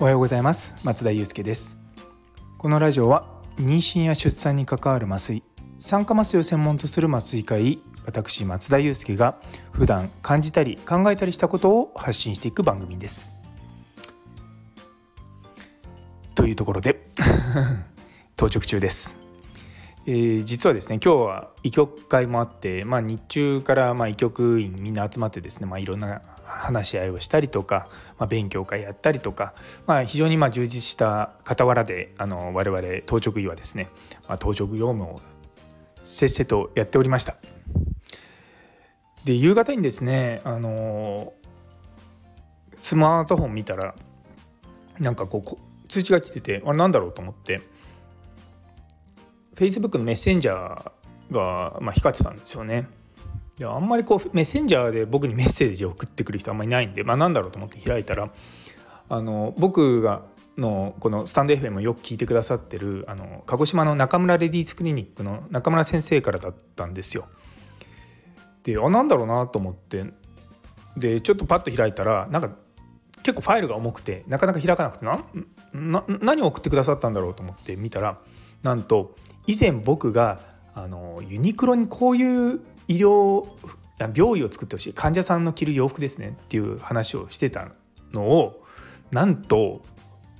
おはようございます。松田祐介です。このラジオは妊娠や出産に関わる麻酔酸化麻酔を専門とする麻酔科医私松田祐介が普段感じたり考えたりしたことを発信していく番組です。というところで 当直中です。えー、実はですね今日は医局会もあって、まあ、日中からまあ医局員みんな集まってですね、まあ、いろんな話し合いをしたりとか、まあ、勉強会やったりとか、まあ、非常にまあ充実した傍らであの我々当直医はですね、まあ、当直業務をせっせとやっておりました。で夕方にですねあのスマートフォン見たらなんかこう通知が来ててあれなんだろうと思って Facebook のメッセンジャーが、まあ、光ってたんですよね。であんまりこうメッセンジャーで僕にメッセージを送ってくる人あんまりいないんで、まあ、何だろうと思って開いたらあの僕がのこのスタンド FM をよく聞いてくださってるあの鹿児島の中村レディースクリニックの中村先生からだったんですよ。であなんだろうなと思ってでちょっとパッと開いたらなんか結構ファイルが重くてなかなか開かなくてなな何を送ってくださったんだろうと思って見たらなんと以前僕があのユニクロにこういう医療病院を作ってほしい患者さんの着る洋服ですねっていう話をしてたのをなんと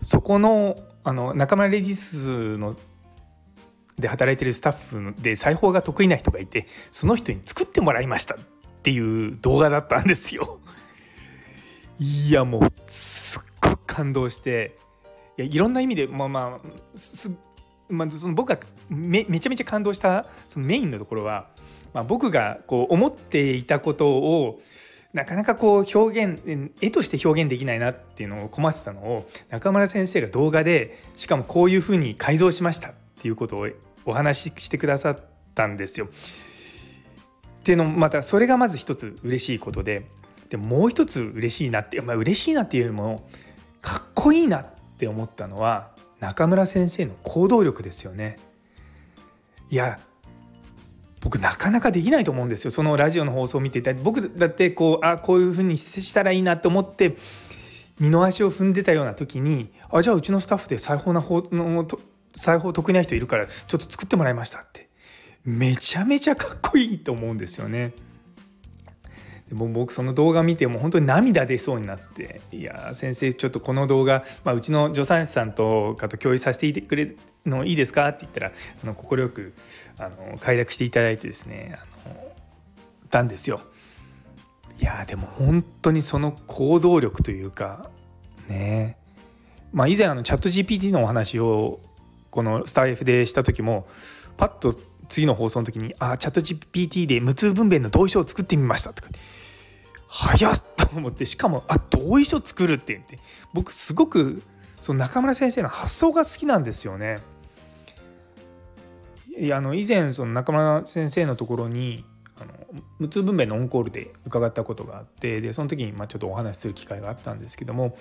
そこのあの中村レディスので働いてるスタッフで裁縫が得意な人がいてその人に作ってもらいましたっていう動画だったんですよ。いやもうすっごく感動していやいろんな意味でまあまあすまあ、その僕がめめちゃめちゃ感動したそのメインのところは、まあ、僕がこう思っていたことをなかなかこう表現絵として表現できないなっていうのを困ってたのを中村先生が動画でしかもこういうふうに改造しましたっていうことをお話ししてくださったんですよ。っていうのもまたそれがまず一つ嬉しいことででもう一つ嬉しいなって、まあ、嬉しいなっていうよりもかっこいいなって思ったのは中村先生の行動力ですよね。いや僕なかなかできないと思うんですよ。そのラジオの放送を見てて。僕だってこうあこういうふうにしたらいいなと思って二の足を踏んでたような時にあじゃあうちのスタッフで裁縫な方の裁縫得意な人いるからちょっと作ってもらいましたって。めちゃめちゃかっこいいと思うんですよね。でも僕その動画見てもう本当に涙出そうになって「いや先生ちょっとこの動画、まあ、うちの助産師さんとかと共有させていてくれるのいいですか?」って言ったらあの快くあの快諾していただいてですねあのたんですよ。いやでも本当にその行動力というかねまあ以前あのチャット GPT のお話をこのスター F でした時もパッと次の放送の時に「あチャット GPT で無痛分娩の同意書を作ってみました」とか早っと思ってしかもあ同意書作るって言って僕すごくその中村先生の発想が好きなんですよね。いやあの以前その中村先生のところにあの無痛分娩のオンコールで伺ったことがあってでその時にまあちょっとお話しする機会があったんですけども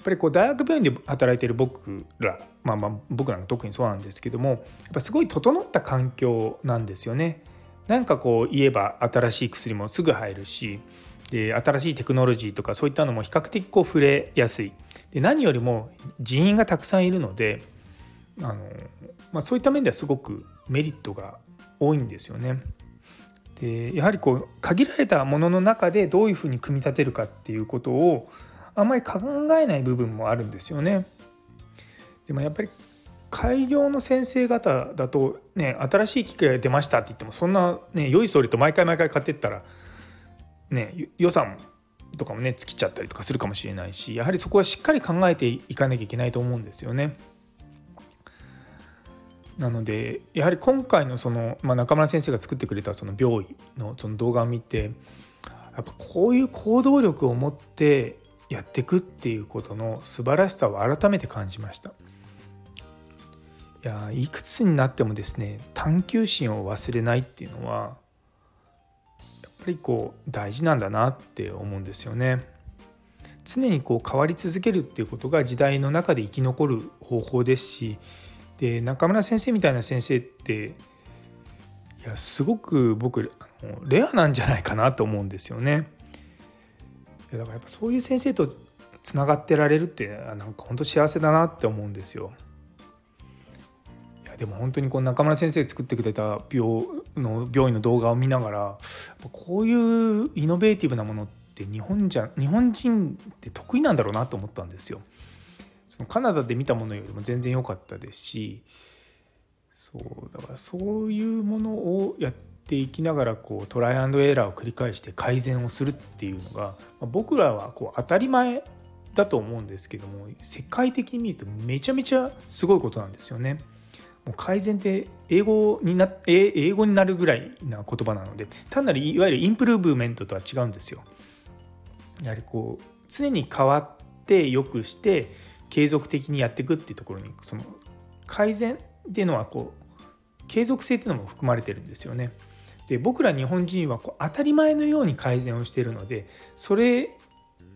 っぱりこう大学病院で働いている僕ら、まあ、まあ僕らが特にそうなんですけどもやっぱすごい整った環境なんですよね。なんかこう言えば新しい薬もすぐ入るしで新しいテクノロジーとかそういったのも比較的こう触れやすいで何よりも人員がたくさんいるのであの、まあ、そういった面ではすごくメリットが多いんですよね。でやはりこう限られたものの中でどういうふうに組み立てるかっていうことをあんまり考えない部分もあるんですよね。でもやっぱり開業の先生方だとね新しい機械が出ましたって言ってもそんなね良いストーリーと毎回毎回買ってったらね予算とかもね尽きちゃったりとかするかもしれないしやはりそこはしっかり考えていかなきゃいけないと思うんですよね。なのでやはり今回のその、まあ、中村先生が作ってくれたその病院のその動画を見てやっぱこういう行動力を持ってやっていくっていうことの素晴らしさを改めて感じました。いやいくつになってもですね探求心を忘れないっていうのはやっぱりこう大事なんだなって思うんですよね。常にこう変わり続けるっていうことが時代の中で生き残る方法ですしで中村先生みたいな先生っていやすごく僕レアなんじゃないかなと思うんですよね。だからやっぱそういう先生とつながってられるってなんか本当幸せだなって思うんですよ。いやでも本当にこう中村先生作ってくれた病の病院の動画を見ながらこういうイノベーティブなものって日本じゃ日本人って得意なんだろうなと思ったんですよ。そのカナダで見たものよりも全然良かったですしそうだからそういうものをやってていきながらこうトライアンドエラーを繰り返して改善をするっていうのが僕らはこう当たり前だと思うんですけども世界的に見るとめちゃめちゃすごいことなんですよね。もう改善って英語にな英語になるぐらいな言葉なので単なるいわゆるインプルーブメントとは違うんですよ。やはりこう常に変わって良くして継続的にやっていくっていうところにその改善っていうのはこう継続性っていうのも含まれてるんですよね。で僕ら日本人はこう当たり前のように改善をしているのでそれだか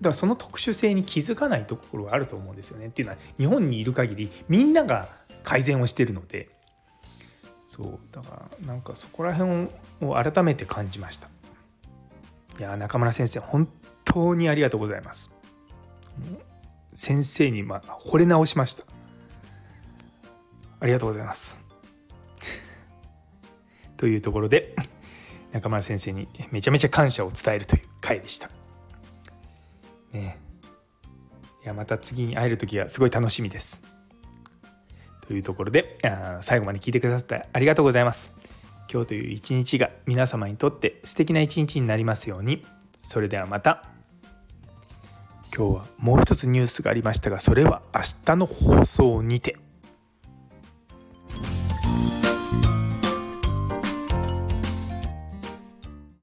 らその特殊性に気づかないところがあると思うんですよね。っていうのは日本にいる限りみんなが改善をしているのでそうだからなんかそこら辺を改めて感じました。いや中村先生本当にありがとうございます。先生にま惚れ直しました。ありがとうございます。というところで中村先生にめちゃめちゃ感謝を伝えるという回でした。ねいやまた次に会える時はすごい楽しみです。というところで最後まで聞いてくださってありがとうございます。今日という一日が皆様にとって素敵な一日になりますように。それではまた。今日はもう一つニュースがありましたがそれは明日の放送にて。